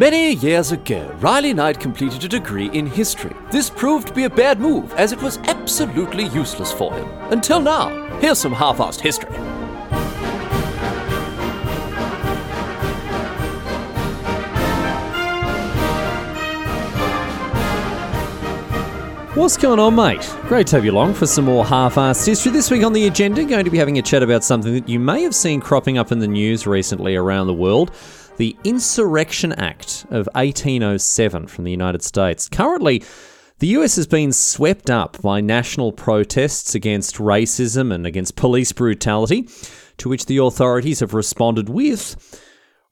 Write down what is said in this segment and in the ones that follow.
Many years ago, Riley Knight completed a degree in history. This proved to be a bad move, as it was absolutely useless for him. Until now. Here's some half assed history. What's going on, mate? Great to have you along for some more half-assed history. This week on the agenda, going to be having a chat about something that you may have seen cropping up in the news recently around the world. The Insurrection Act of 1807 from the United States. Currently, the US has been swept up by national protests against racism and against police brutality, to which the authorities have responded with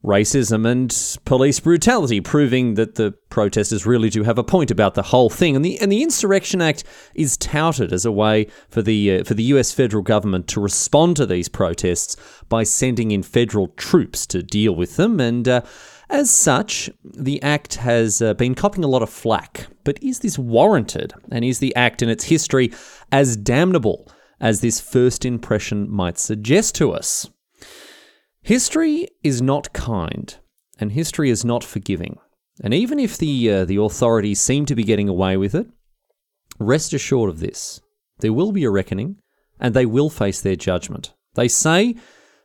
racism and police brutality, proving that the protesters really do have a point about the whole thing. And the and the Insurrection Act is touted as a way for the uh, for the U.S. federal government to respond to these protests by sending in federal troops to deal with them. And uh, as such, the act has uh, been copping a lot of flack. But is this warranted? And is the act and its history as damnable as this first impression might suggest to us? History is not kind, and history is not forgiving. And even if the uh, the authorities seem to be getting away with it, rest assured of this: there will be a reckoning, and they will face their judgment. They say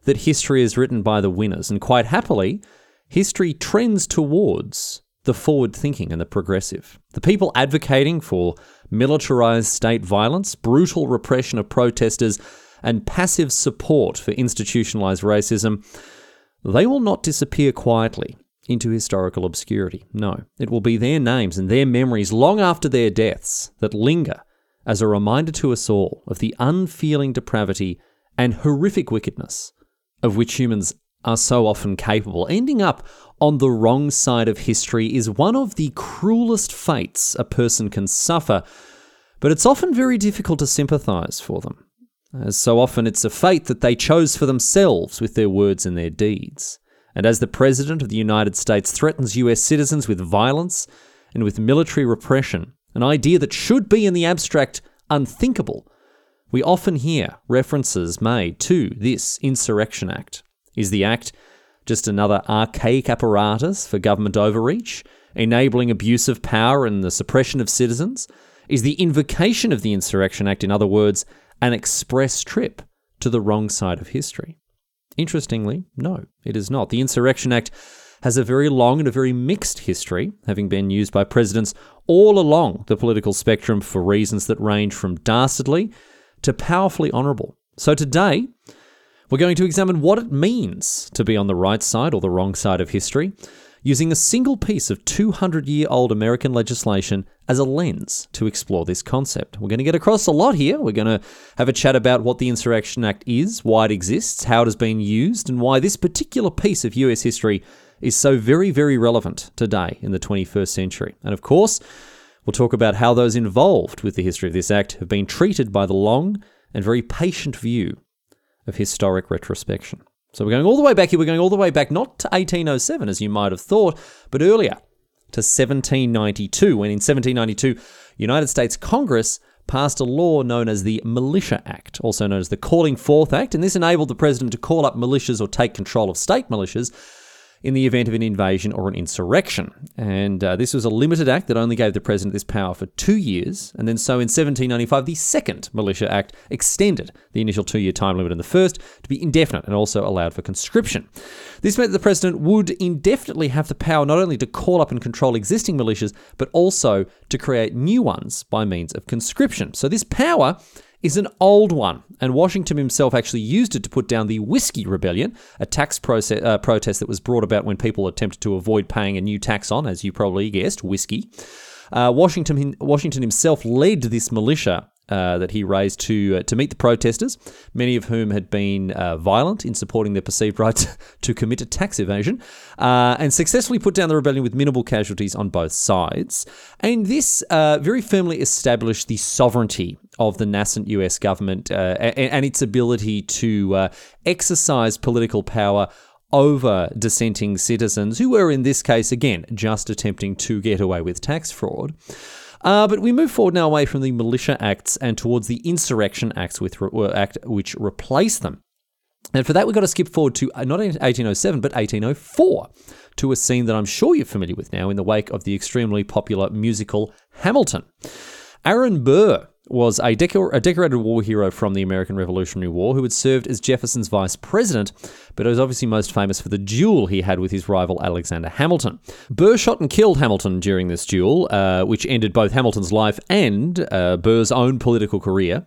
that history is written by the winners, and quite happily, history trends towards the forward thinking and the progressive. The people advocating for militarized state violence, brutal repression of protesters, and passive support for institutionalized racism, they will not disappear quietly into historical obscurity. No, it will be their names and their memories long after their deaths that linger as a reminder to us all of the unfeeling depravity and horrific wickedness of which humans are so often capable. Ending up on the wrong side of history is one of the cruelest fates a person can suffer, but it's often very difficult to sympathize for them as so often it's a fate that they chose for themselves with their words and their deeds. And as the President of the United States threatens US citizens with violence and with military repression, an idea that should be in the abstract unthinkable, we often hear references made to this Insurrection Act. Is the Act just another archaic apparatus for government overreach, enabling abuse of power and the suppression of citizens? Is the invocation of the Insurrection Act, in other words, an express trip to the wrong side of history? Interestingly, no, it is not. The Insurrection Act has a very long and a very mixed history, having been used by presidents all along the political spectrum for reasons that range from dastardly to powerfully honourable. So today, we're going to examine what it means to be on the right side or the wrong side of history, using a single piece of 200 year old American legislation as a lens to explore this concept. We're going to get across a lot here. We're going to have a chat about what the Insurrection Act is, why it exists, how it has been used, and why this particular piece of US history is so very, very relevant today in the 21st century. And of course, we'll talk about how those involved with the history of this act have been treated by the long and very patient view of historic retrospection. So we're going all the way back here. We're going all the way back, not to 1807, as you might have thought, but earlier to 1792, when in 1792, United States Congress passed a law known as the Militia Act, also known as the Calling Forth Act, and this enabled the president to call up militias or take control of state militias in the event of an invasion or an insurrection. And uh, this was a limited act that only gave the president this power for two years. And then, so in 1795, the Second Militia Act extended the initial two year time limit in the first to be indefinite and also allowed for conscription. This meant that the president would indefinitely have the power not only to call up and control existing militias, but also to create new ones by means of conscription. So, this power is an old one, and Washington himself actually used it to put down the Whiskey Rebellion, a tax uh, protest that was brought about when people attempted to avoid paying a new tax on, as you probably guessed, whiskey. Uh, Washington, Washington himself led this militia uh, that he raised to uh, to meet the protesters, many of whom had been uh, violent in supporting their perceived right to commit a tax evasion, uh, and successfully put down the rebellion with minimal casualties on both sides. And this uh, very firmly established the sovereignty of the nascent U.S. government and, and, its ability to exercise political power over dissenting citizens who were, in this case, again, just attempting to get away with tax fraud. Uh, but we move forward now away from the Militia Acts and towards the Insurrection Acts with, uh, Act, which replace them. And for that, we've got to skip forward to uh, not 1807, but 1804, to a scene that I'm sure you're familiar with now in the wake of the extremely popular musical Hamilton. Aaron Burr was a, decor- a, decorated war hero from the American Revolutionary War who had served as Jefferson's vice president, but was obviously most famous for the duel he had with his rival Alexander Hamilton. Burr shot and killed Hamilton during this duel, uh, which ended both Hamilton's life and uh, Burr's own political career.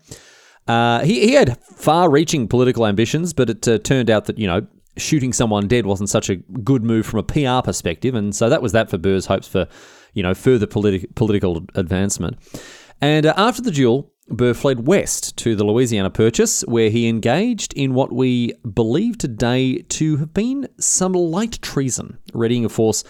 Uh, he, he had far reaching political ambitions, but it uh, turned out that, you know, shooting someone dead wasn't such a good move from a PR perspective. And so that was that for Burr's hopes for, you know, further politi- political advancement. And uh, after the duel, Burr fled west to the Louisiana Purchase, where he engaged in what we believe today to have been some light treason, readying a force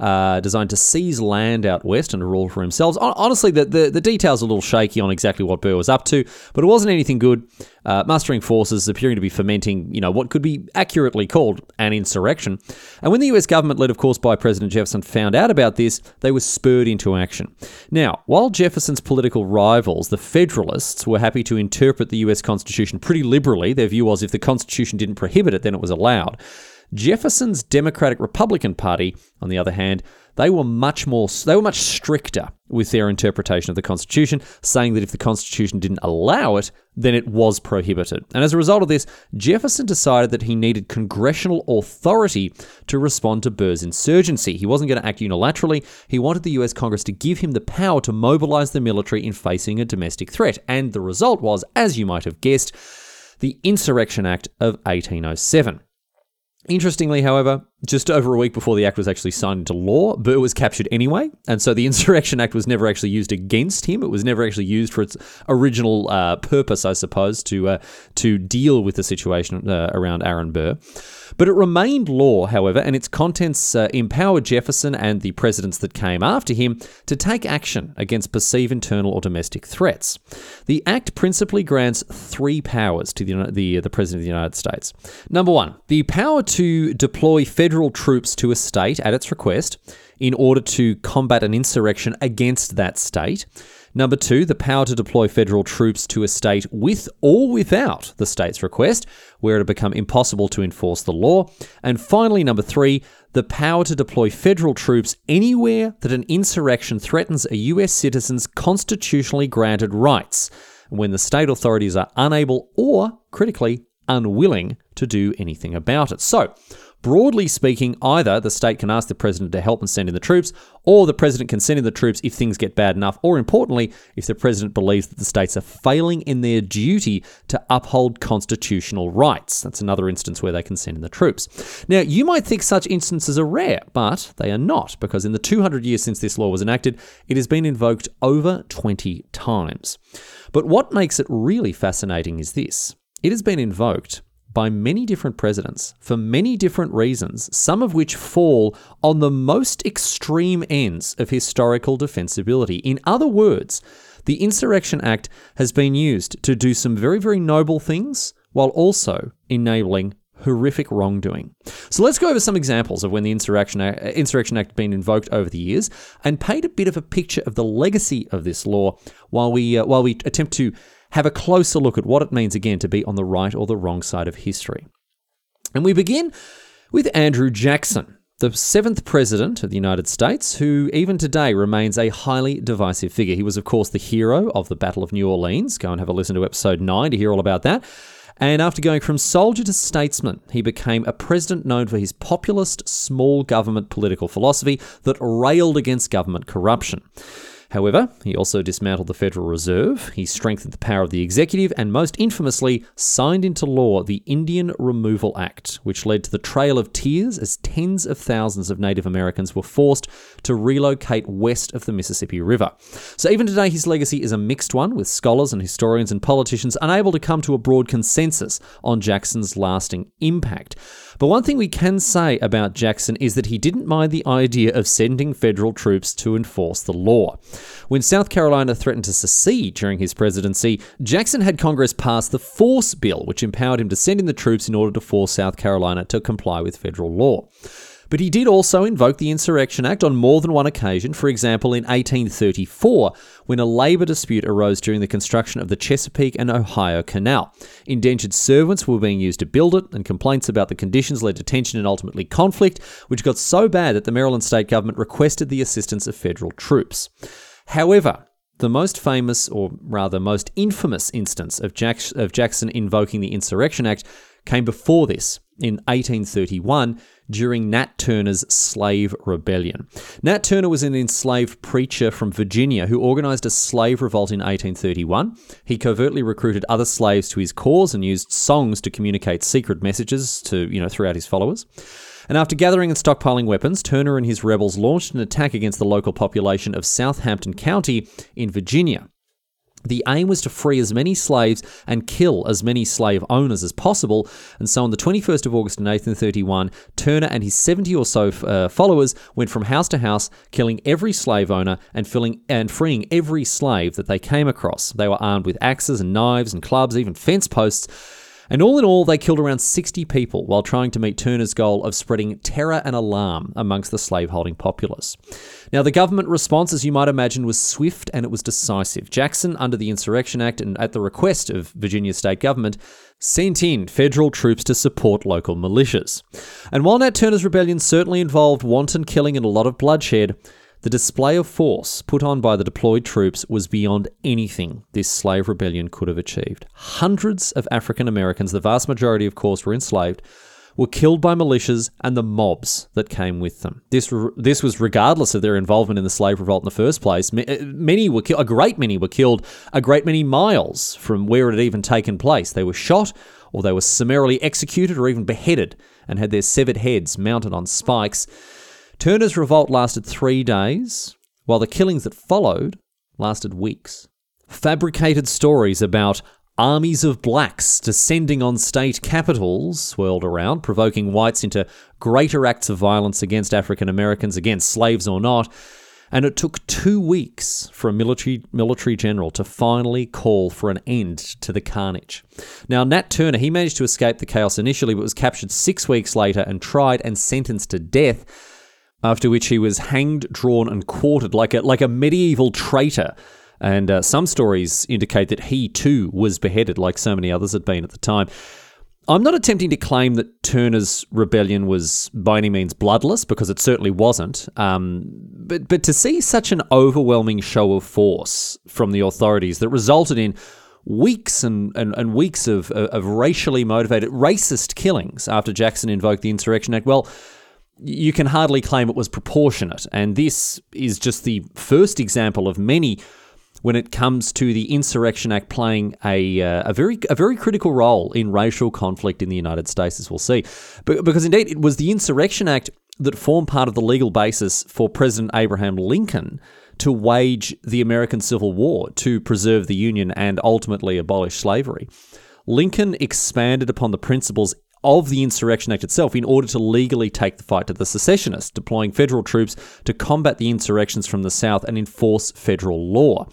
uh, designed to seize land out west and rule for themselves. Honestly, the, the, the, details are a little shaky on exactly what Burr was up to, but it wasn't anything good. Uh, mustering forces appearing to be fermenting, you know, what could be accurately called an insurrection. And when the US government, led of course by President Jefferson, found out about this, they were spurred into action. Now, while Jefferson's political rivals, the Federalists, were happy to interpret the US Constitution pretty liberally, their view was if the Constitution didn't prohibit it, then it was allowed. Jefferson's Democratic Republican Party, on the other hand, they were much more they were much stricter with their interpretation of the Constitution, saying that if the Constitution didn't allow it, then it was prohibited. And as a result of this, Jefferson decided that he needed congressional authority to respond to Burr's insurgency. He wasn't going to act unilaterally. He wanted the US Congress to give him the power to mobilize the military in facing a domestic threat. And the result was, as you might have guessed, the Insurrection Act of 1807. Interestingly, however, just over a week before the act was actually signed into law, Burr was captured anyway, and so the Insurrection Act was never actually used against him. It was never actually used for its original uh, purpose, I suppose, to uh, to deal with the situation uh, around Aaron Burr. But it remained law, however, and its contents uh, empowered Jefferson and the presidents that came after him to take action against perceived internal or domestic threats. The Act principally grants three powers to the, the, the President of the United States. Number one, the power to deploy federal troops to a state at its request in order to combat an insurrection against that state. Number two, the power to deploy federal troops to a state with or without the state's request, where it had become impossible to enforce the law. And finally, number three, the power to deploy federal troops anywhere that an insurrection threatens a US citizen's constitutionally granted rights, when the state authorities are unable or, critically, unwilling to do anything about it. So, Broadly speaking, either the state can ask the president to help and send in the troops, or the president can send in the troops if things get bad enough, or importantly, if the president believes that the states are failing in their duty to uphold constitutional rights. That's another instance where they can send in the troops. Now, you might think such instances are rare, but they are not, because in the 200 years since this law was enacted, it has been invoked over 20 times. But what makes it really fascinating is this it has been invoked by many different presidents for many different reasons, some of which fall on the most extreme ends of historical defensibility. In other words, the Insurrection Act has been used to do some very, very noble things while also enabling horrific wrongdoing. So let's go over some examples of when the Insurrection Act, Insurrection Act has been invoked over the years and paint a bit of a picture of the legacy of this law while we, uh, while we attempt to have a closer look at what it means again to be on the right or the wrong side of history. And we begin with Andrew Jackson, the seventh president of the United States, who even today remains a highly divisive figure. He was, of course, the hero of the Battle of New Orleans. Go and have a listen to episode 9 to hear all about that. And after going from soldier to statesman, he became a president known for his populist, small government political philosophy that railed against government corruption. However, he also dismantled the Federal Reserve, he strengthened the power of the executive, and most infamously, signed into law the Indian Removal Act, which led to the Trail of Tears as tens of thousands of Native Americans were forced to relocate west of the Mississippi River. So even today, his legacy is a mixed one, with scholars and historians and politicians unable to come to a broad consensus on Jackson's lasting impact. But one thing we can say about Jackson is that he didn't mind the idea of sending federal troops to enforce the law. When South Carolina threatened to secede during his presidency, Jackson had Congress pass the Force Bill, which empowered him to send in the troops in order to force South Carolina to comply with federal law. But he did also invoke the Insurrection Act on more than one occasion, for example, in 1834, when a labour dispute arose during the construction of the Chesapeake and Ohio Canal. Indentured servants were being used to build it, and complaints about the conditions led to tension and ultimately conflict, which got so bad that the Maryland state government requested the assistance of federal troops. However, the most famous, or rather most infamous instance of, Jack- of Jackson invoking the Insurrection Act came before this in 1831 during Nat Turner's slave rebellion. Nat Turner was an enslaved preacher from Virginia who organized a slave revolt in 1831. He covertly recruited other slaves to his cause and used songs to communicate secret messages to, you know, throughout his followers. And after gathering and stockpiling weapons, Turner and his rebels launched an attack against the local population of Southampton County in Virginia. The aim was to free as many slaves and kill as many slave owners as possible. And so on the 21st of August in 1831, Turner and his 70 or so uh, followers went from house to house, killing every slave owner and, filling, and freeing every slave that they came across. They were armed with axes and knives and clubs, even fence posts. And all in all, they killed around 60 people while trying to meet Turner's goal of spreading terror and alarm amongst the slaveholding populace. Now, the government response, as you might imagine, was swift and it was decisive. Jackson, under the Insurrection Act and at the request of Virginia state government, sent in federal troops to support local militias. And while Nat Turner's rebellion certainly involved wanton killing and a lot of bloodshed, the display of force put on by the deployed troops was beyond anything this slave rebellion could have achieved. Hundreds of African Americans, the vast majority, of course, were enslaved, were killed by militias and the mobs that came with them. This this was regardless of their involvement in the slave revolt in the first place. Uh, many were killed. A great many were killed. A great many miles from where it had even taken place. They were shot, or they were summarily executed, or even beheaded, and had their severed heads mounted on spikes. Turner's revolt lasted three days, while the killings that followed lasted weeks. Fabricated stories about armies of blacks descending on state capitals swirled around, provoking whites into greater acts of violence against African Americans, against slaves or not. And it took two weeks for a military military general to finally call for an end to the carnage. Now, Nat Turner, he managed to escape the chaos initially, but was captured six weeks later and tried and sentenced to death after which he was hanged, drawn, and quartered like a, like a medieval traitor. And uh, some stories indicate that he too was beheaded, like so many others had been at the time. I'm not attempting to claim that Turner's rebellion was by any means bloodless, because it certainly wasn't. Um, but, but to see such an overwhelming show of force from the authorities that resulted in weeks and, and, and weeks of, of racially motivated, racist killings after Jackson invoked the Insurrection Act, well, you can hardly claim it was proportionate. And this is just the first example of many when it comes to the Insurrection Act playing a, uh, a very a very critical role in racial conflict in the United States, as we'll see. But, because indeed, it was the Insurrection Act that formed part of the legal basis for President Abraham Lincoln to wage the American Civil War to preserve the Union and ultimately abolish slavery. Lincoln expanded upon the principles of the Insurrection Act itself in order to legally take the fight to the secessionists, deploying federal troops to combat the insurrections from the South and enforce federal law.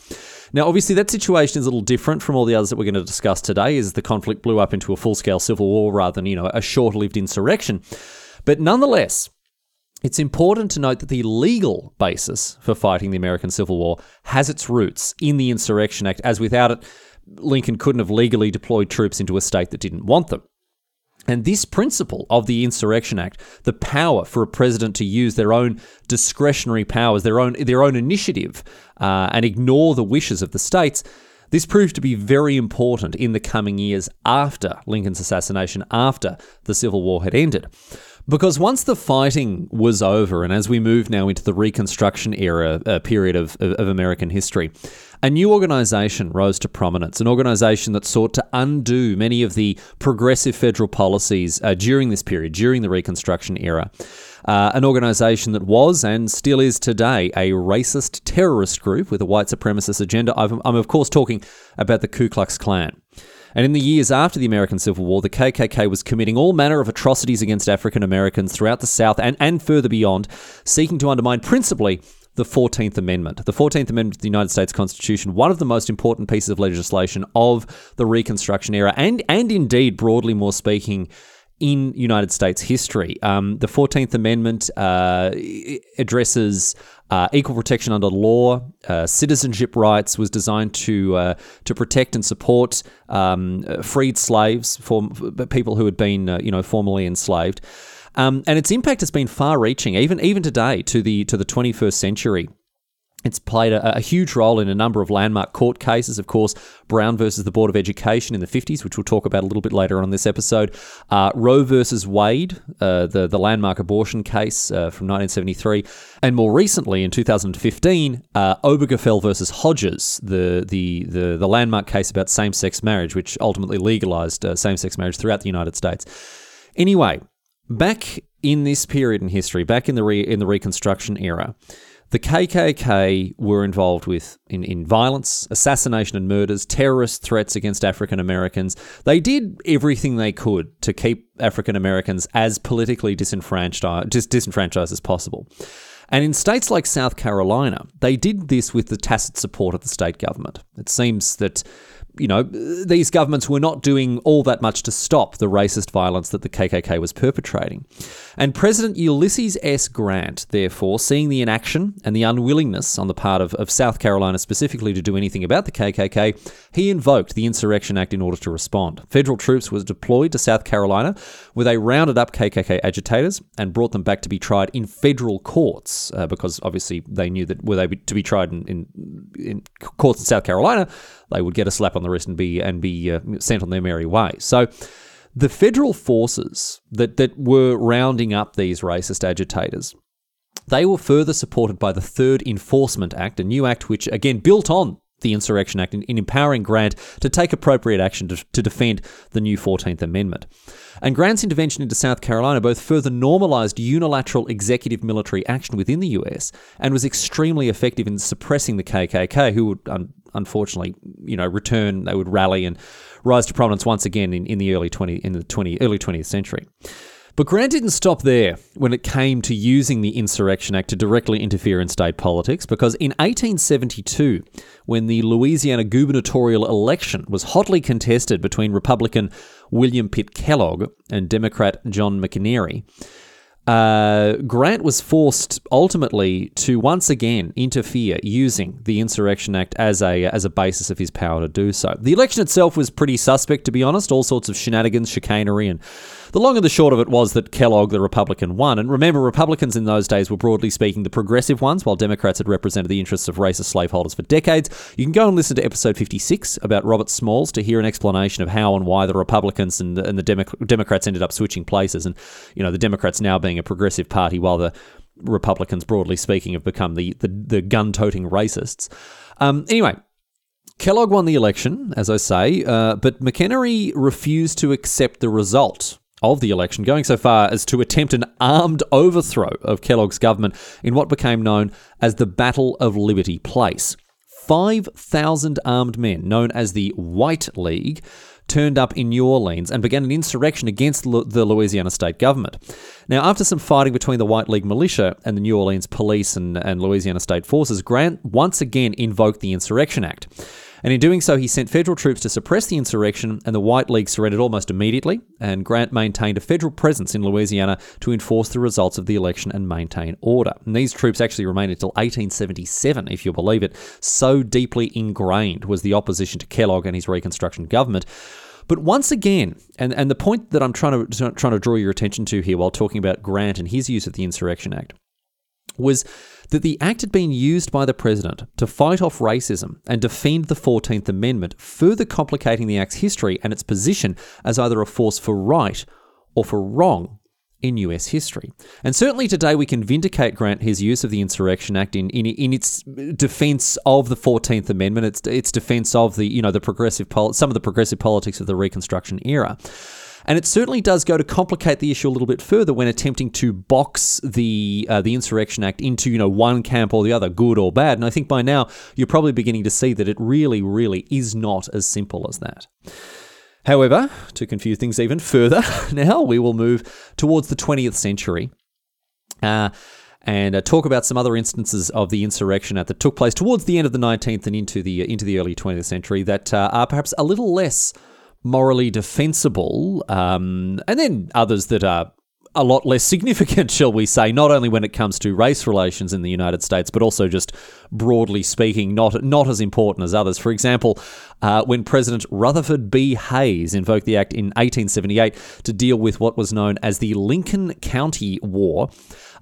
Now, obviously, that situation is a little different from all the others that we're going to discuss today, as the conflict blew up into a full-scale civil war rather than, you know, a short-lived insurrection. But nonetheless, it's important to note that the legal basis for fighting the American Civil War has its roots in the Insurrection Act, as without it, Lincoln couldn't have legally deployed troops into a state that didn't want them. And this principle of the Insurrection Act, the power for a president to use their own discretionary powers, their own their own initiative, uh, and ignore the wishes of the states, this proved to be very important in the coming years after Lincoln's assassination, after the Civil War had ended. Because once the fighting was over, and as we move now into the Reconstruction era uh, period of, of, of American history, a new organisation rose to prominence, an organisation that sought to undo many of the progressive federal policies uh, during this period, during the Reconstruction era. Uh, an organisation that was and still is today a racist terrorist group with a white supremacist agenda. I'm, I'm of course, talking about the Ku Klux Klan. And in the years after the American Civil War, the KKK was committing all manner of atrocities against African Americans throughout the South and, and further beyond, seeking to undermine principally the 14th Amendment. The 14th Amendment to the United States Constitution, one of the most important pieces of legislation of the Reconstruction era, and, and indeed, broadly more speaking, in United States history. Um, the 14th Amendment uh, addresses uh, equal protection under law, uh, citizenship rights was designed to uh, to protect and support um, freed slaves, for people who had been uh, you know formerly enslaved, um, and its impact has been far-reaching, even even today to the to the 21st century. It's played a, a, huge role in a number of landmark court cases. Of course, Brown versus the Board of Education in the 50s, which we'll talk about a little bit later on in this episode. Uh, Roe versus Wade, uh, the, the landmark abortion case uh, from 1973. And more recently, in 2015, uh, Obergefell versus Hodges, the, the, the, the landmark case about same sex marriage, which ultimately legalized uh, same sex marriage throughout the United States. Anyway, back in this period in history, back in the, re- in the Reconstruction era, the KKK were involved with in, in violence, assassination and murders, terrorist threats against African Americans. They did everything they could to keep African Americans as politically disenfranchised, dis- disenfranchised as possible. And in states like South Carolina, they did this with the tacit support of the state government. It seems that you know, these governments were not doing all that much to stop the racist violence that the KKK was perpetrating. And President Ulysses S. Grant, therefore, seeing the inaction and the unwillingness on the part of, of South Carolina specifically to do anything about the KKK, he invoked the Insurrection Act in order to respond. Federal troops were deployed to South Carolina, where they rounded up KKK agitators and brought them back to be tried in federal courts, uh, because obviously they knew that were they to be tried in, in, in courts in South Carolina, they would get a slap on the wrist and be and be uh, sent on their merry way. So the federal forces that that were rounding up these racist agitators they were further supported by the Third Enforcement Act, a new act which, again, built on the Insurrection Act in, in, empowering Grant to take appropriate action to, to defend the new 14th Amendment. And Grant's intervention into South Carolina both further normalized unilateral executive military action within the US and was extremely effective in suppressing the KKK, who would un- unfortunately, you know, return. They would rally and rise to prominence once again in, in the early 20 in the 20 early 20th century. But Grant didn't stop there when it came to using the Insurrection Act to directly interfere in state politics, because in 1872, when the Louisiana gubernatorial election was hotly contested between Republican William Pitt Kellogg and Democrat John McEnery, uh, Grant was forced ultimately to once again interfere using the Insurrection Act as a as a basis of his power to do so. The election itself was pretty suspect, to be honest. All sorts of shenanigans, chicanery, and the long and the short of it was that Kellogg, the Republican, won. And remember, Republicans in those days were broadly speaking the progressive ones, while Democrats had represented the interests of racist slaveholders for decades. You can go and listen to episode 56 about Robert Smalls to hear an explanation of how and why the Republicans and, and the Demo- Democrats ended up switching places. And, you know, the Democrats now being a progressive party, while the Republicans, broadly speaking, have become the, the, the gun toting racists. Um, anyway, Kellogg won the election, as I say, uh, but McEnery refused to accept the result of the election, going so far as to attempt an armed overthrow of Kellogg's government in what became known as the Battle of Liberty Place. 5,000 armed men, known as the White League, turned up in New Orleans and began an insurrection against the Louisiana state government. Now, after some fighting between the White League militia and the New Orleans police and, and Louisiana state forces, Grant once again invoked the Insurrection Act. And in doing so, he sent federal troops to suppress the insurrection, and the White League surrendered almost immediately. And Grant maintained a federal presence in Louisiana to enforce the results of the election and maintain order. And these troops actually remained until 1877, if you'll believe it. So deeply ingrained was the opposition to Kellogg and his Reconstruction government. But once again, and, and the point that I'm trying to trying to draw your attention to here while talking about Grant and his use of the Insurrection Act was that the act had been used by the president to fight off racism and defend the 14th Amendment, further complicating the act's history and its position as either a force for right or for wrong in US history. And certainly today we can vindicate Grant his use of the Insurrection Act in, in, in its defense of the 14th Amendment, its, its defense of the, you know, the progressive, pol- some of the progressive politics of the Reconstruction era. And it certainly does go to complicate the issue a little bit further when attempting to box the uh, the Insurrection Act into you know one camp or the other, good or bad. And I think by now you're probably beginning to see that it really, really is not as simple as that. However, to confuse things even further, now we will move towards the 20th century. Uh, and uh, talk about some other instances of the insurrection that took place towards the end of the 19th and into the into the early 20th century that uh, are perhaps a little less morally defensible, um, and then others that are a lot less significant, shall we say, not only when it comes to race relations in the United States, but also just broadly speaking, not not as important as others. For example, uh, when President Rutherford B. Hayes invoked the act in 1878 to deal with what was known as the Lincoln County War.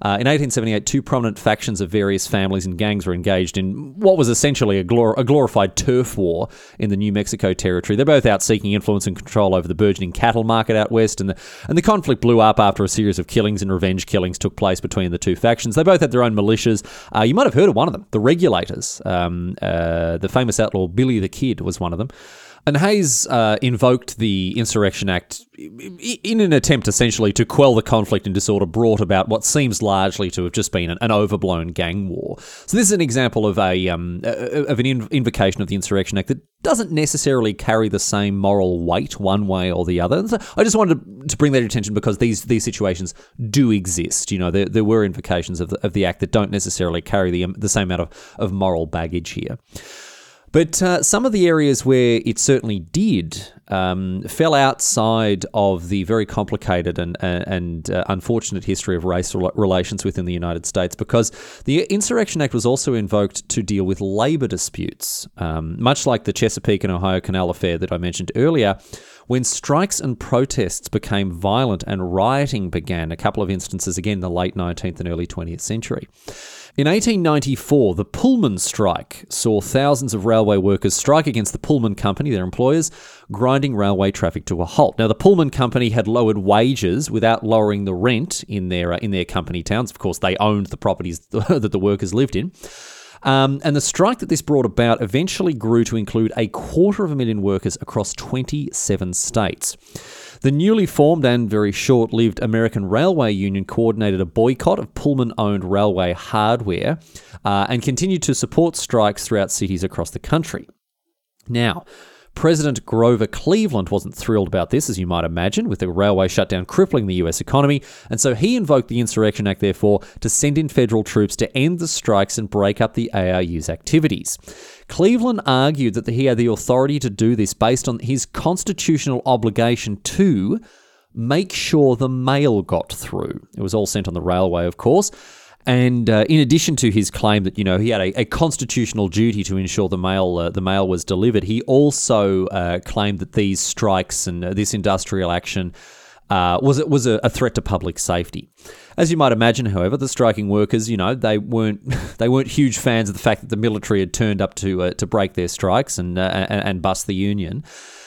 Uh, in 1878, two prominent factions of various families and gangs were engaged in what was essentially a, glor- a, glorified turf war in the New Mexico territory. They're both out seeking influence and control over the burgeoning cattle market out west, and the, and the conflict blew up after a series of killings and revenge killings took place between the two factions. They both had their own militias. Uh, you might have heard of one of them, the Regulators. Um, uh, the famous outlaw Billy the Kid was one of them. And Hayes uh, invoked the Insurrection Act in an attempt essentially to quell the conflict and disorder brought about what seems largely to have just been an, overblown gang war. So this is an example of a um, of an invocation of the Insurrection Act that doesn't necessarily carry the same moral weight one way or the other. So I just wanted to bring that to attention because these these situations do exist. You know, there, there were invocations of the, of the act that don't necessarily carry the the same amount of, of moral baggage here. But uh, some of the areas where it certainly did um, fell outside of the very complicated and, uh, and uh, unfortunate history of race relations within the United States because the Insurrection Act was also invoked to deal with labor disputes, um, much like the Chesapeake and Ohio Canal affair that I mentioned earlier. When strikes and protests became violent and rioting began, a couple of instances again in the late 19th and early 20th century. In 1894, the Pullman strike saw thousands of railway workers strike against the Pullman Company, their employers, grinding railway traffic to a halt. Now, the Pullman Company had lowered wages without lowering the rent in their uh, in their company towns. Of course, they owned the properties that the workers lived in. Um, and the strike that this brought about eventually grew to include a quarter of a million workers across 27 states. The newly formed and very short lived American Railway Union coordinated a boycott of Pullman owned railway hardware uh, and continued to support strikes throughout cities across the country. Now, President Grover Cleveland wasn't thrilled about this, as you might imagine, with the railway shutdown crippling the US economy, and so he invoked the Insurrection Act, therefore, to send in federal troops to end the strikes and break up the ARU's activities. Cleveland argued that he had the authority to do this based on his constitutional obligation to make sure the mail got through. It was all sent on the railway, of course. And uh, in addition to his claim that you know he had a, a constitutional duty to ensure the mail uh, the mail was delivered, he also uh, claimed that these strikes and uh, this industrial action uh, was it was a, a, threat to public safety. As you might imagine, however, the striking workers, you know, they weren't they weren't huge fans of the fact that the military had turned up to uh, to break their strikes and, and and bust the union,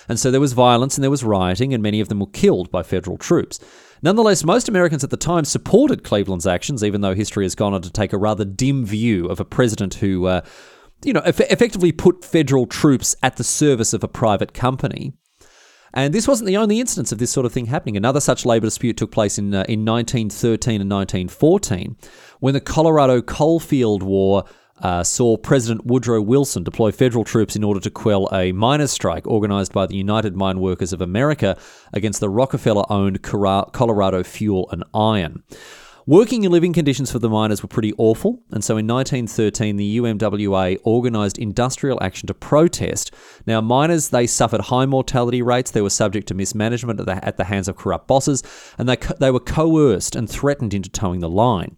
and so there was violence and there was rioting, and many of them were killed by federal troops. Nonetheless, most Americans at the time supported Cleveland's actions, even though history has gone on to take a rather dim view of a president who, uh, you know, eff- effectively put federal troops at the service of a private company. And this wasn't the only instance of this sort of thing happening. Another such labor dispute took place in, uh, in 1913 and 1914 when the Colorado Coalfield War uh, saw President Woodrow Wilson deploy federal troops in order to quell a miners' strike organized by the United Mine Workers of America against the Rockefeller owned Colorado Fuel and Iron. Working and living conditions for the miners were pretty awful, and so in 1913 the UMWA organised industrial action to protest. Now, miners they suffered high mortality rates, they were subject to mismanagement at the, at the hands of corrupt bosses, and they, they were coerced and threatened into toeing the line.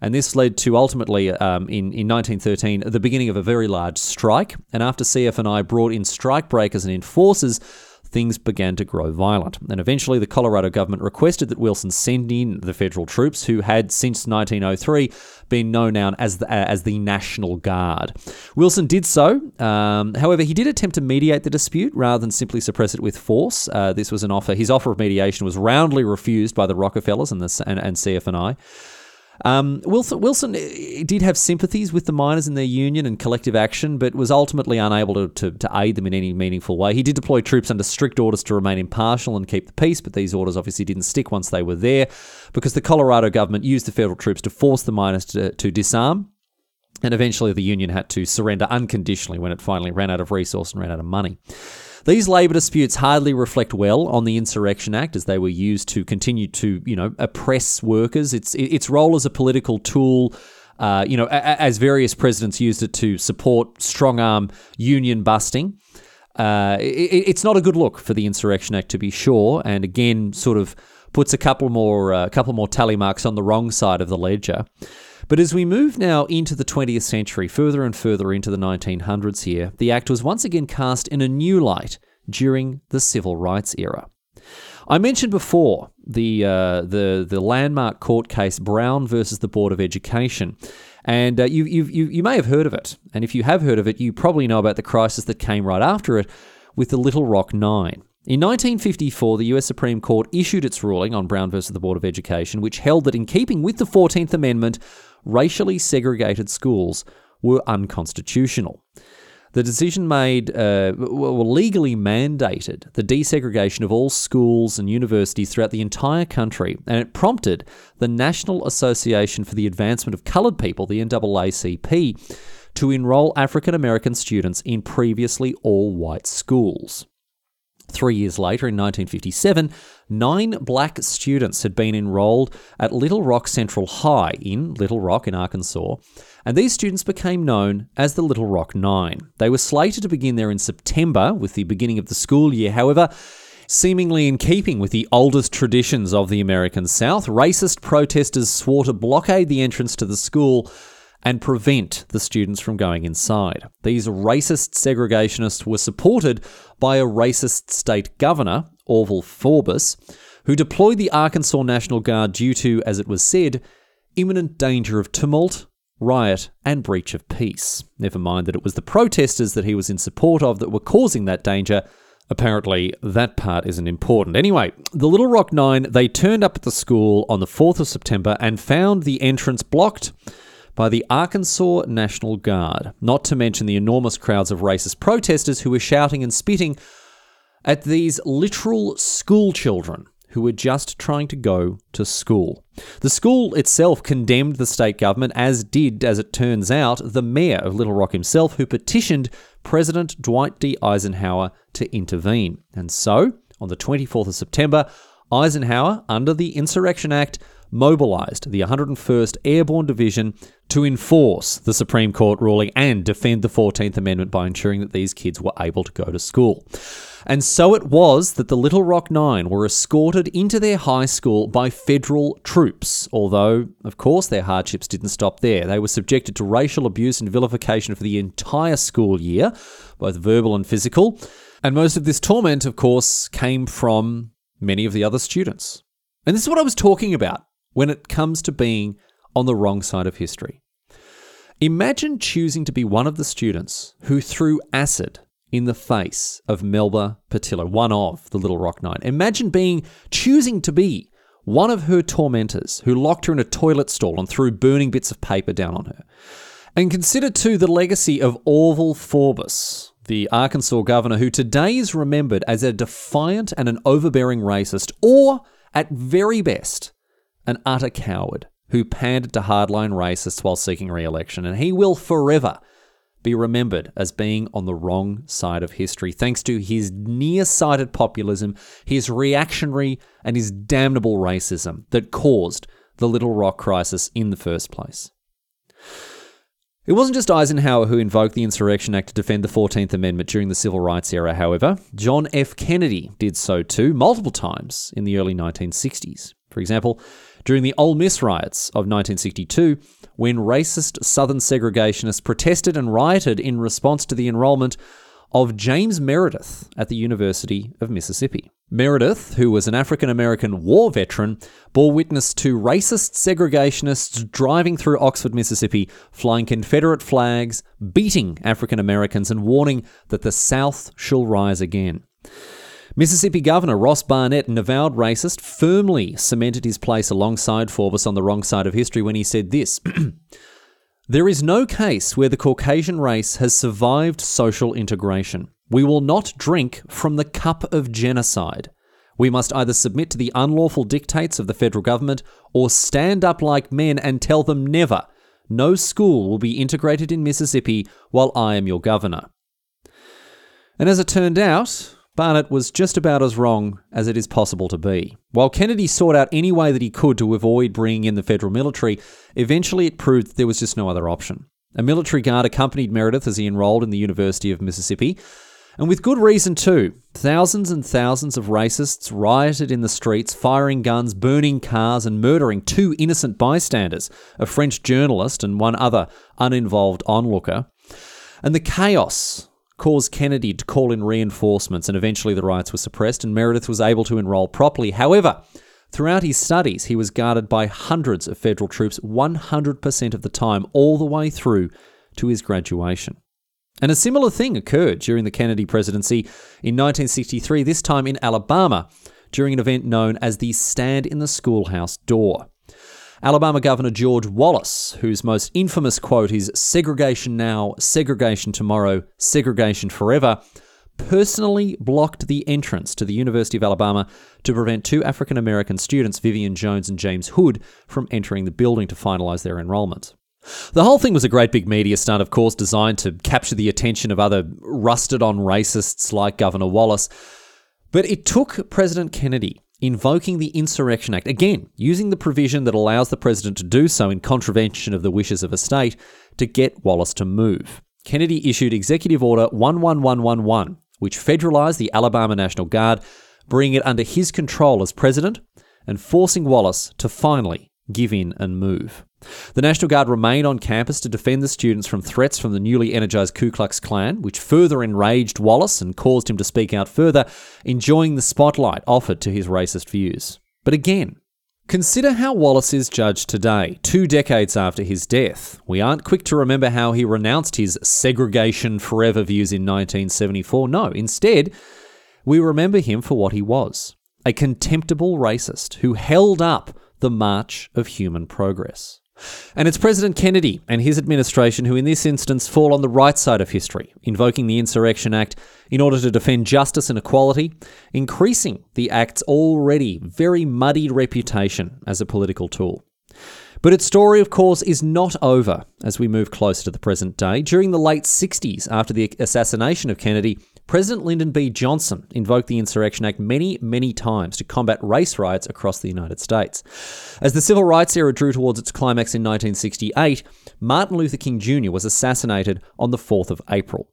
And this led to ultimately, um, in, in 1913, the beginning of a very large strike. And after CF&I brought in strike breakers and enforcers, things began to grow violent. And eventually, the Colorado government requested that Wilson send in the federal troops, who had since 1903 been known now as the, uh, as the National Guard. Wilson did so. Um, however, he did attempt to mediate the dispute rather than simply suppress it with force. Uh, this was an offer. His offer of mediation was roundly refused by the Rockefellers and, the, and, and CF&I. Um, Wilson, Wilson eh, did have sympathies with the miners and their union and collective action, but was ultimately unable to, to, to, aid them in any meaningful way. He did deploy troops under strict orders to remain impartial and keep the peace, but these orders obviously didn't stick once they were there because the Colorado government used the federal troops to force the miners to, to disarm. And eventually, the Union had to surrender unconditionally when it finally ran out of resource and ran out of money. These labour disputes hardly reflect well on the Insurrection Act, as they were used to continue to, you know, oppress workers. Its its role as a political tool. Uh, you know, as various presidents used it to support strong arm union busting. Uh, it, it's not a good look for the Insurrection Act, to be sure, and again, sort of puts a couple more, uh, couple more tally marks on the wrong side of the ledger. But as we move now into the 20th century, further and further into the 1900s here, the Act was once again cast in a new light during the Civil Rights era. I mentioned before the uh, the the landmark court case Brown versus the Board of Education, and uh, you, you you you may have heard of it. And if you have heard of it, you probably know about the crisis that came right after it with the Little Rock Nine. In 1954, the US Supreme Court issued its ruling on Brown versus the Board of Education, which held that in keeping with the 14th Amendment, racially segregated schools were unconstitutional. The decision made, uh, well, legally mandated the desegregation of all schools and universities throughout the entire country, and it prompted the National Association for the Advancement of Coloured People, the NAACP, to enrol African American students in previously all white schools. Three years later, in 1957, nine black students had been enrolled at Little Rock Central High in Little Rock in Arkansas, and these students became known as the Little Rock Nine. They were slated to begin there in September with the beginning of the school year. However, Seemingly in keeping with the oldest traditions of the American South, racist protesters swore to blockade the entrance to the school and prevent the students from going inside. These racist segregationists were supported by a racist state governor, Orval Faubus, who deployed the Arkansas National Guard due to, as it was said, imminent danger of tumult, riot, and breach of peace. Never mind that it was the protesters that he was in support of that were causing that danger. Apparently, that part isn't important. Anyway, the Little Rock Nine, they turned up at the school on the 4th of September and found the entrance blocked by the Arkansas National Guard, not to mention the enormous crowds of racist protesters who were shouting and spitting at these literal school children who were just trying to go to school. The school itself condemned the state government, as did, as it turns out, the mayor of Little Rock himself, who petitioned President Dwight D. Eisenhower to intervene. And so, on the 24th of September, Eisenhower, under the Insurrection Act, mobilized the 101st Airborne Division to enforce the Supreme Court ruling and defend the 14th Amendment by ensuring that these kids were able to go to school. And so it was that the Little Rock Nine were escorted into their high school by federal troops, although, of course, their hardships didn't stop there. They were subjected to racial abuse and vilification for the entire school year, both verbal and physical. And most of this torment, of course, came from many of the other students. And this is what I was talking about when it comes to being on the wrong side of history. Imagine choosing to be one of the students who threw acid in the face of Melba Pattillo, one of the Little Rock Nine. Imagine being choosing to be one of her tormentors who locked her in a toilet stall and threw burning bits of paper down on her. And consider too the legacy of Orval Faubus, the Arkansas governor, who today is remembered as a defiant and an overbearing racist, or at very best, an utter coward who pandered to hardline racists while seeking re election, and he will forever be remembered as being on the wrong side of history thanks to his near-sighted populism, his reactionary and his damnable racism that caused the Little Rock crisis in the first place. It wasn't just Eisenhower who invoked the Insurrection Act to defend the 14th Amendment during the Civil Rights era, however. John F. Kennedy did so too, multiple times in the early 1960s. For example, during the Ole Miss riots of 1962, when racist Southern segregationists protested and rioted in response to the enrollment of James Meredith at the University of Mississippi. Meredith, who was an African American war veteran, bore witness to racist segregationists driving through Oxford, Mississippi, flying Confederate flags, beating African Americans, and warning that the South shall rise again. Mississippi Governor Ross Barnett, an avowed racist, firmly cemented his place alongside Faubus on the wrong side of history when he said this There is no case where the Caucasian race has survived social integration. We will not drink from the cup of genocide. We must either submit to the unlawful dictates of the federal government or stand up like men and tell them never. No school will be integrated in Mississippi while I am your governor. And as it turned out, Barnett was just about as wrong as it is possible to be. While Kennedy sought out any way that he could to avoid bringing in the federal military, eventually it proved that there was just no other option. A military guard accompanied Meredith as he enrolled in the University of Mississippi, And with good reason, too. Thousands and thousands of racists rioted in the streets, firing guns, burning cars, and murdering two innocent bystanders a French journalist and one other uninvolved onlooker. And the chaos caused Kennedy to call in reinforcements, and eventually the riots were suppressed, and Meredith was able to enroll properly. However, throughout his studies, he was guarded by hundreds of federal troops 100% of the time, all the way through to his graduation. And a similar thing occurred during the Kennedy presidency in 1963, this time in Alabama, during an event known as the Stand in the Schoolhouse Door. Alabama Governor George Wallace, whose most infamous quote is segregation now, segregation tomorrow, segregation forever, personally blocked the entrance to the University of Alabama to prevent two African American students, Vivian Jones and James Hood, from entering the building to finalize their enrollment. The whole thing was a great big media stunt, of course, designed to capture the attention of other rusted on racists like Governor Wallace. But it took President Kennedy invoking the Insurrection Act, again, using the provision that allows the president to do so in contravention of the wishes of a state, to get Wallace to move. Kennedy issued Executive Order 11111, which federalized the Alabama National Guard, bringing it under his control as president and forcing Wallace to finally give in and move. The National Guard remained on campus to defend the students from threats from the newly energized Ku Klux Klan, which further enraged Wallace and caused him to speak out further, enjoying the spotlight offered to his racist views. But again, Consider how Wallace is judged today, two decades after his death. We aren't quick to remember how he renounced his segregation forever views in 1974. No, instead, we remember him for what he was a contemptible racist who held up the march of human progress. And it's President Kennedy and his administration who, in this instance, fall on the right side of history, invoking the Insurrection Act in order to defend justice and equality, increasing the Act's already very muddied reputation as a political tool. But its story, of course, is not over as we move closer to the present day. During the late 60s, after the assassination of Kennedy, President Lyndon B. Johnson invoked the Insurrection Act many, many times to combat race riots across the United States. As the civil rights era drew towards its climax in 1968, Martin Luther King Jr. was assassinated on the 4th of April.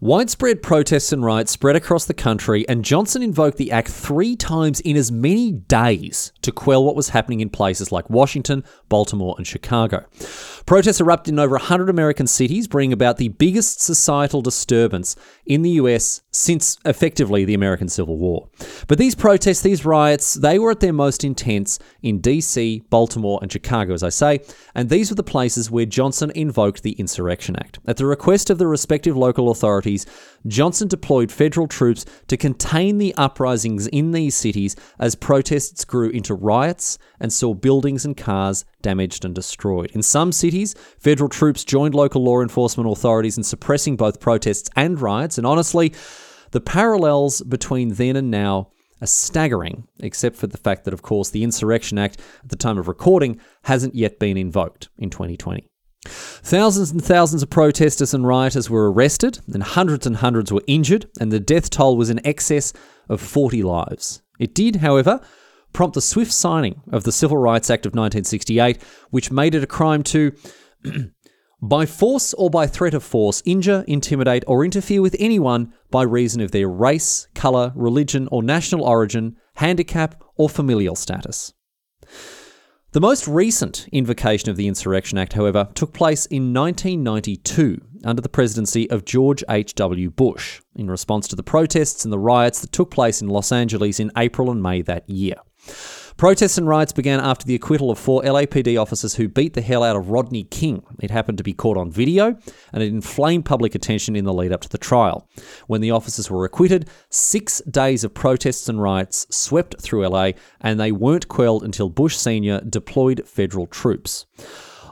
Widespread protests and riots spread across the country, and Johnson invoked the act three times in as many days to quell what was happening in places like Washington, Baltimore, and Chicago. Protests erupted in over 100 American cities, bringing about the biggest societal disturbance in the US since effectively the American Civil War. But these protests, these riots, they were at their most intense in DC, Baltimore, and Chicago, as I say, and these were the places where Johnson invoked the Insurrection Act. At the request of the respective local authorities, Johnson deployed federal troops to contain the uprisings in these cities as protests grew into riots and saw buildings and cars damaged and destroyed. In some cities, federal troops joined local law enforcement authorities in suppressing both protests and riots, and honestly, the parallels between then and now are staggering, except for the fact that, of course, the Insurrection Act at the time of recording hasn't yet been invoked in 2020. Thousands and thousands of protesters and rioters were arrested, and hundreds and hundreds were injured, and the death toll was in excess of 40 lives. It did, however, prompt the swift signing of the Civil Rights Act of 1968, which made it a crime to, by force or by threat of force, injure, intimidate, or interfere with anyone by reason of their race, colour, religion, or national origin, handicap, or familial status. The most recent invocation of the Insurrection Act, however, took place in 1992 under the presidency of George H.W. Bush in response to the protests and the riots that took place in Los Angeles in April and May that year. Protests and riots began after the acquittal of four LAPD officers who beat the hell out of Rodney King. It happened to be caught on video, and it inflamed public attention in the lead up to the trial. When the officers were acquitted, six days of protests and riots swept through LA, and they weren't quelled until Bush Sr. deployed federal troops.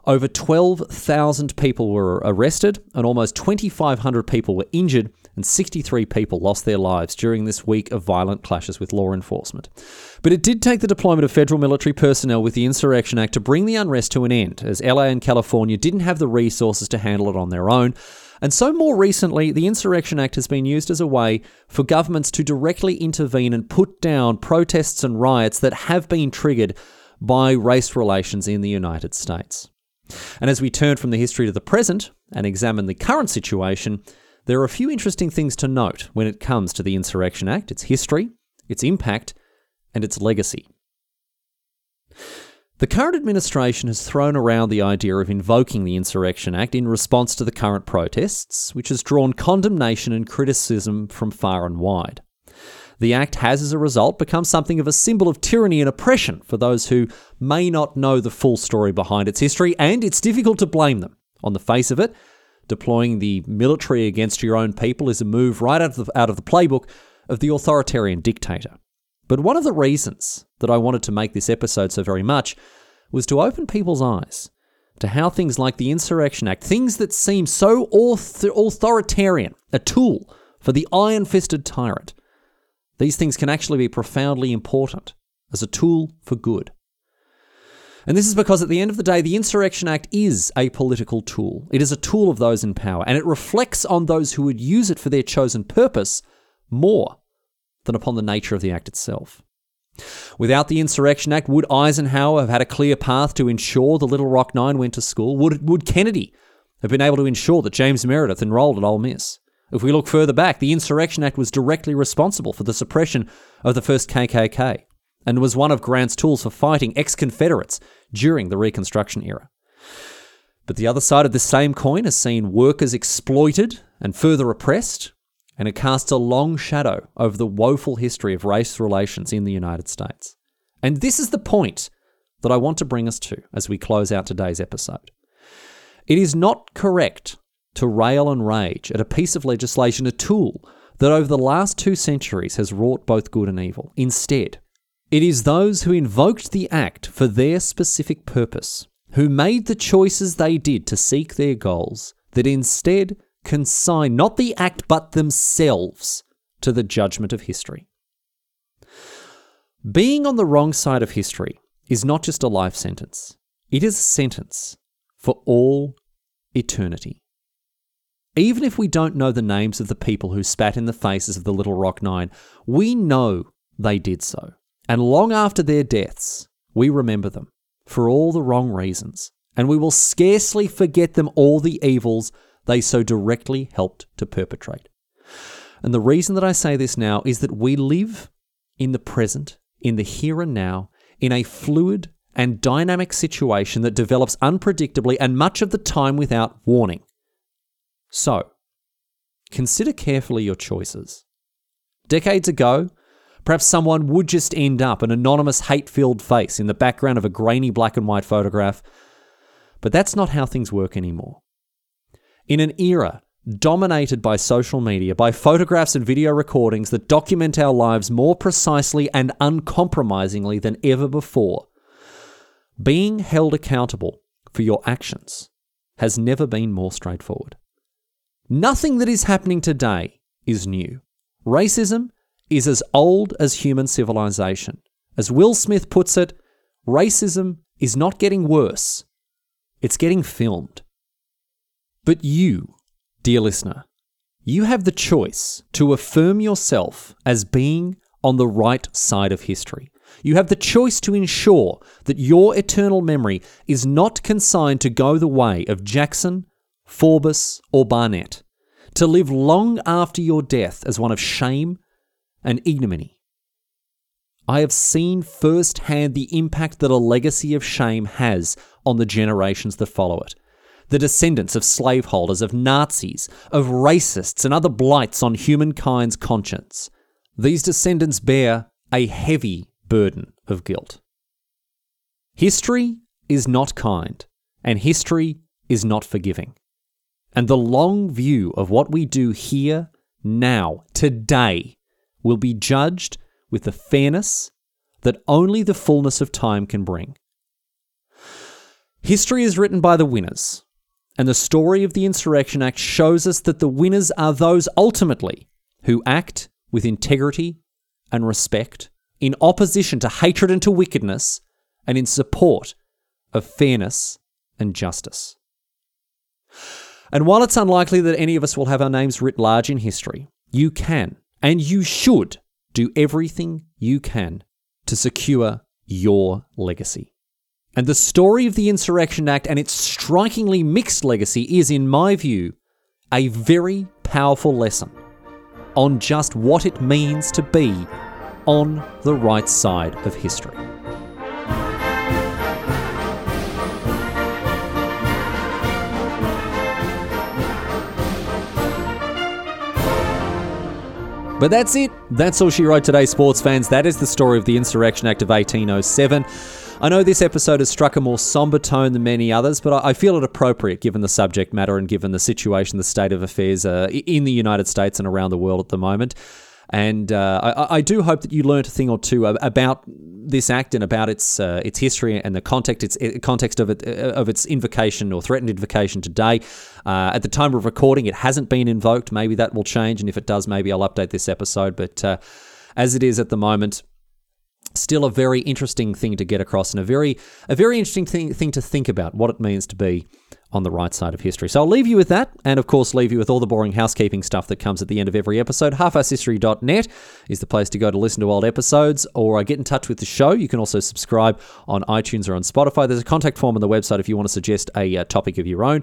Over 12,000 people were arrested, and almost 2,500 people were injured and 63 people lost their lives during this week of violent clashes with law enforcement. But it did take the deployment of federal military personnel with the Insurrection Act to bring the unrest to an end, as LA and California didn't have the resources to handle it on their own. And so, more recently, the Insurrection Act has been used as a way for governments to directly intervene and put down protests and riots that have been triggered by race relations in the United States. And as we turn from the history to the present and examine the current situation, There are a few interesting things to note when it comes to the Insurrection Act its history, its impact, and its legacy. The current administration has thrown around the idea of invoking the Insurrection Act in response to the current protests, which has drawn condemnation and criticism from far and wide. The Act has, as a result, become something of a symbol of tyranny and oppression for those who may not know the full story behind its history, and it's difficult to blame them. On the face of it, deploying the military against your own people is a move right out of the, out of the playbook of the authoritarian dictator. But one of the reasons that I wanted to make this episode so very much was to open people's eyes to how things like the Insurrection Act, things that seem so author- authoritarian, a tool for the iron fisted tyrant, these things can actually be profoundly important as a tool for good. And this is because at the end of the day, the Insurrection Act is a political tool. It is a tool of those in power, and it reflects on those who would use it for their chosen purpose more than upon the nature of the act itself. Without the Insurrection Act, would Eisenhower have had a clear path to ensure the Little Rock Nine went to school? Would, would Kennedy have been able to ensure that James Meredith enrolled at Ole Miss? If we look further back, the Insurrection Act was directly responsible for the suppression of the first KKK and was one of Grant's tools for fighting ex Confederates during the Reconstruction era. But the other side of this same coin has seen workers exploited and further oppressed, and it casts a long shadow over the woeful history of race relations in the United States. And this is the point that I want to bring us to as we close out today's episode. It is not correct to rail and rage at a piece of legislation, a tool that over the last two centuries has wrought both good and evil. Instead, it is those who invoked the act for their specific purpose, who made the choices they did to seek their goals, that instead consign not the act but themselves to the judgment of history. Being on the wrong side of history is not just a life sentence, it is a sentence for all eternity. Even if we don't know the names of the people who spat in the faces of the Little Rock Nine, we know they did so. And long after their deaths, we remember them for all the wrong reasons, and we will scarcely forget them all the evils they so directly helped to perpetrate. And the reason that I say this now is that we live in the present, in the here and now, in a fluid and dynamic situation that develops unpredictably and much of the time without warning. So, consider carefully your choices. Decades ago, perhaps someone would just end up an anonymous hate filled face in the background of a grainy black and white photograph, but that's not how things work anymore. In an era dominated by social media, by photographs and video recordings that document our lives more precisely and uncompromisingly than ever before, being held accountable for your actions has never been more straightforward. Nothing that is happening today is new. Racism is as old as human civilization. As Will Smith puts it, racism is not getting worse, it's getting filmed. But you, dear listener, you have the choice to affirm yourself as being on the right side of history. You have the choice to ensure that your eternal memory is not consigned to go the way of Jackson, Faubus, or Barnett, to live long after your death as one of shame and ignominy. I have seen firsthand the impact that a legacy of shame has on the generations that follow it the descendants of slaveholders, of Nazis, of racists, and other blights on humankind's conscience. These descendants bear a heavy burden of guilt. History is not kind, and history is not forgiving. And the long view of what we do here, now, today, will be judged with the fairness that only the fullness of time can bring. History is written by the winners, and the story of the Insurrection Act shows us that the winners are those ultimately who act with integrity and respect, in opposition to hatred and to wickedness, and in support of fairness and justice. And while it's unlikely that any of us will have our names writ large in history, you can and you should do everything you can to secure your legacy. And the story of the Insurrection Act and its strikingly mixed legacy is, in my view, a very powerful lesson on just what it means to be on the right side of history. But that's it. That's all she wrote today, sports fans. That is the story of the Insurrection Act of 1807. I know this episode has struck a more somber tone than many others, but I feel it appropriate given the subject matter and given the situation, the state of affairs uh, in the United States and around the world at the moment. And uh, I, I, do hope that you learned a thing or two about this act and about its uh, its history and the context its context of it uh, of its invocation or threatened invocation today. Uh, at the time of recording, it hasn't been invoked. Maybe that will change, and if it does, maybe I'll update this episode. But uh, as it is at the moment, still a very interesting thing to get across and a very a very interesting thing, thing to think about what it means to be on the right side of history. So I'll leave you with that, and of course, leave you with all the boring housekeeping stuff that comes at the end of every episode. Halfasshistory.net is the place to go to listen to old episodes or get in touch with the show. You can also subscribe on iTunes or on Spotify. There's a contact form on the website if you want to suggest a uh, topic of your own.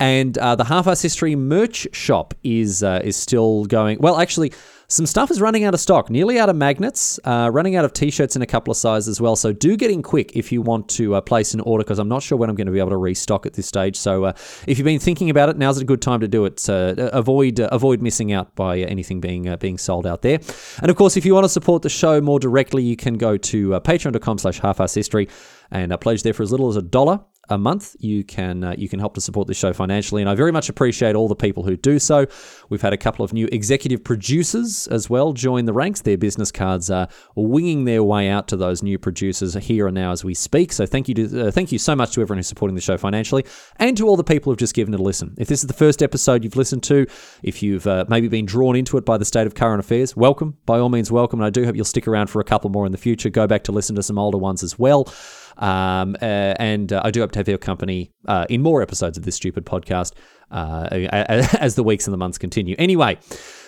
And uh, the Half Ass History merch shop is uh, is still going. Well, actually, some stuff is running out of stock, nearly out of magnets, uh, running out of t-shirts in a couple of sizes as well. So do get in quick if you want to uh, place an order because I'm not sure when I'm going to be able to restock at this stage. So uh, if you've been thinking about it, now's a good time to do it. avoid uh, avoid missing out by anything being uh, being sold out there. And of course, if you want to support the show more directly, you can go to uh, patreon.com/slash history and pledge there for as little as a dollar a month, you can uh, you can help to support this show financially, and I very much appreciate all the people who do so. We've had a couple of new executive producers as well join the ranks. Their business cards are winging their way out to those new producers here and now as we speak. So thank you to uh, thank you so much to everyone who's supporting the show financially, and to all the people who've just given it a listen. If this is the first episode you've listened to, if you've uh, maybe been drawn into it by the state of current affairs, welcome. By all means, welcome. And I do hope you'll stick around for a couple more in the future. Go back to listen to some older ones as well. Um, uh, and uh, I do hope to have your company uh, in more episodes of this stupid podcast uh, as the weeks and the months continue. Anyway,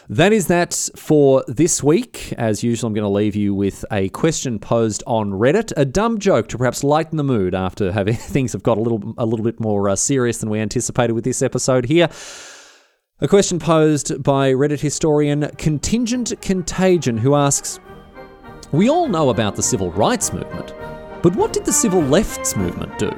that is that for this week. As usual, I'm going to leave you with a question posed on Reddit, a dumb joke to perhaps lighten the mood after having things have got a little a little bit more uh, serious than we anticipated with this episode here. A question posed by Reddit historian Contingent Contagion, who asks, "We all know about the civil rights movement." But what did the civil left's movement do?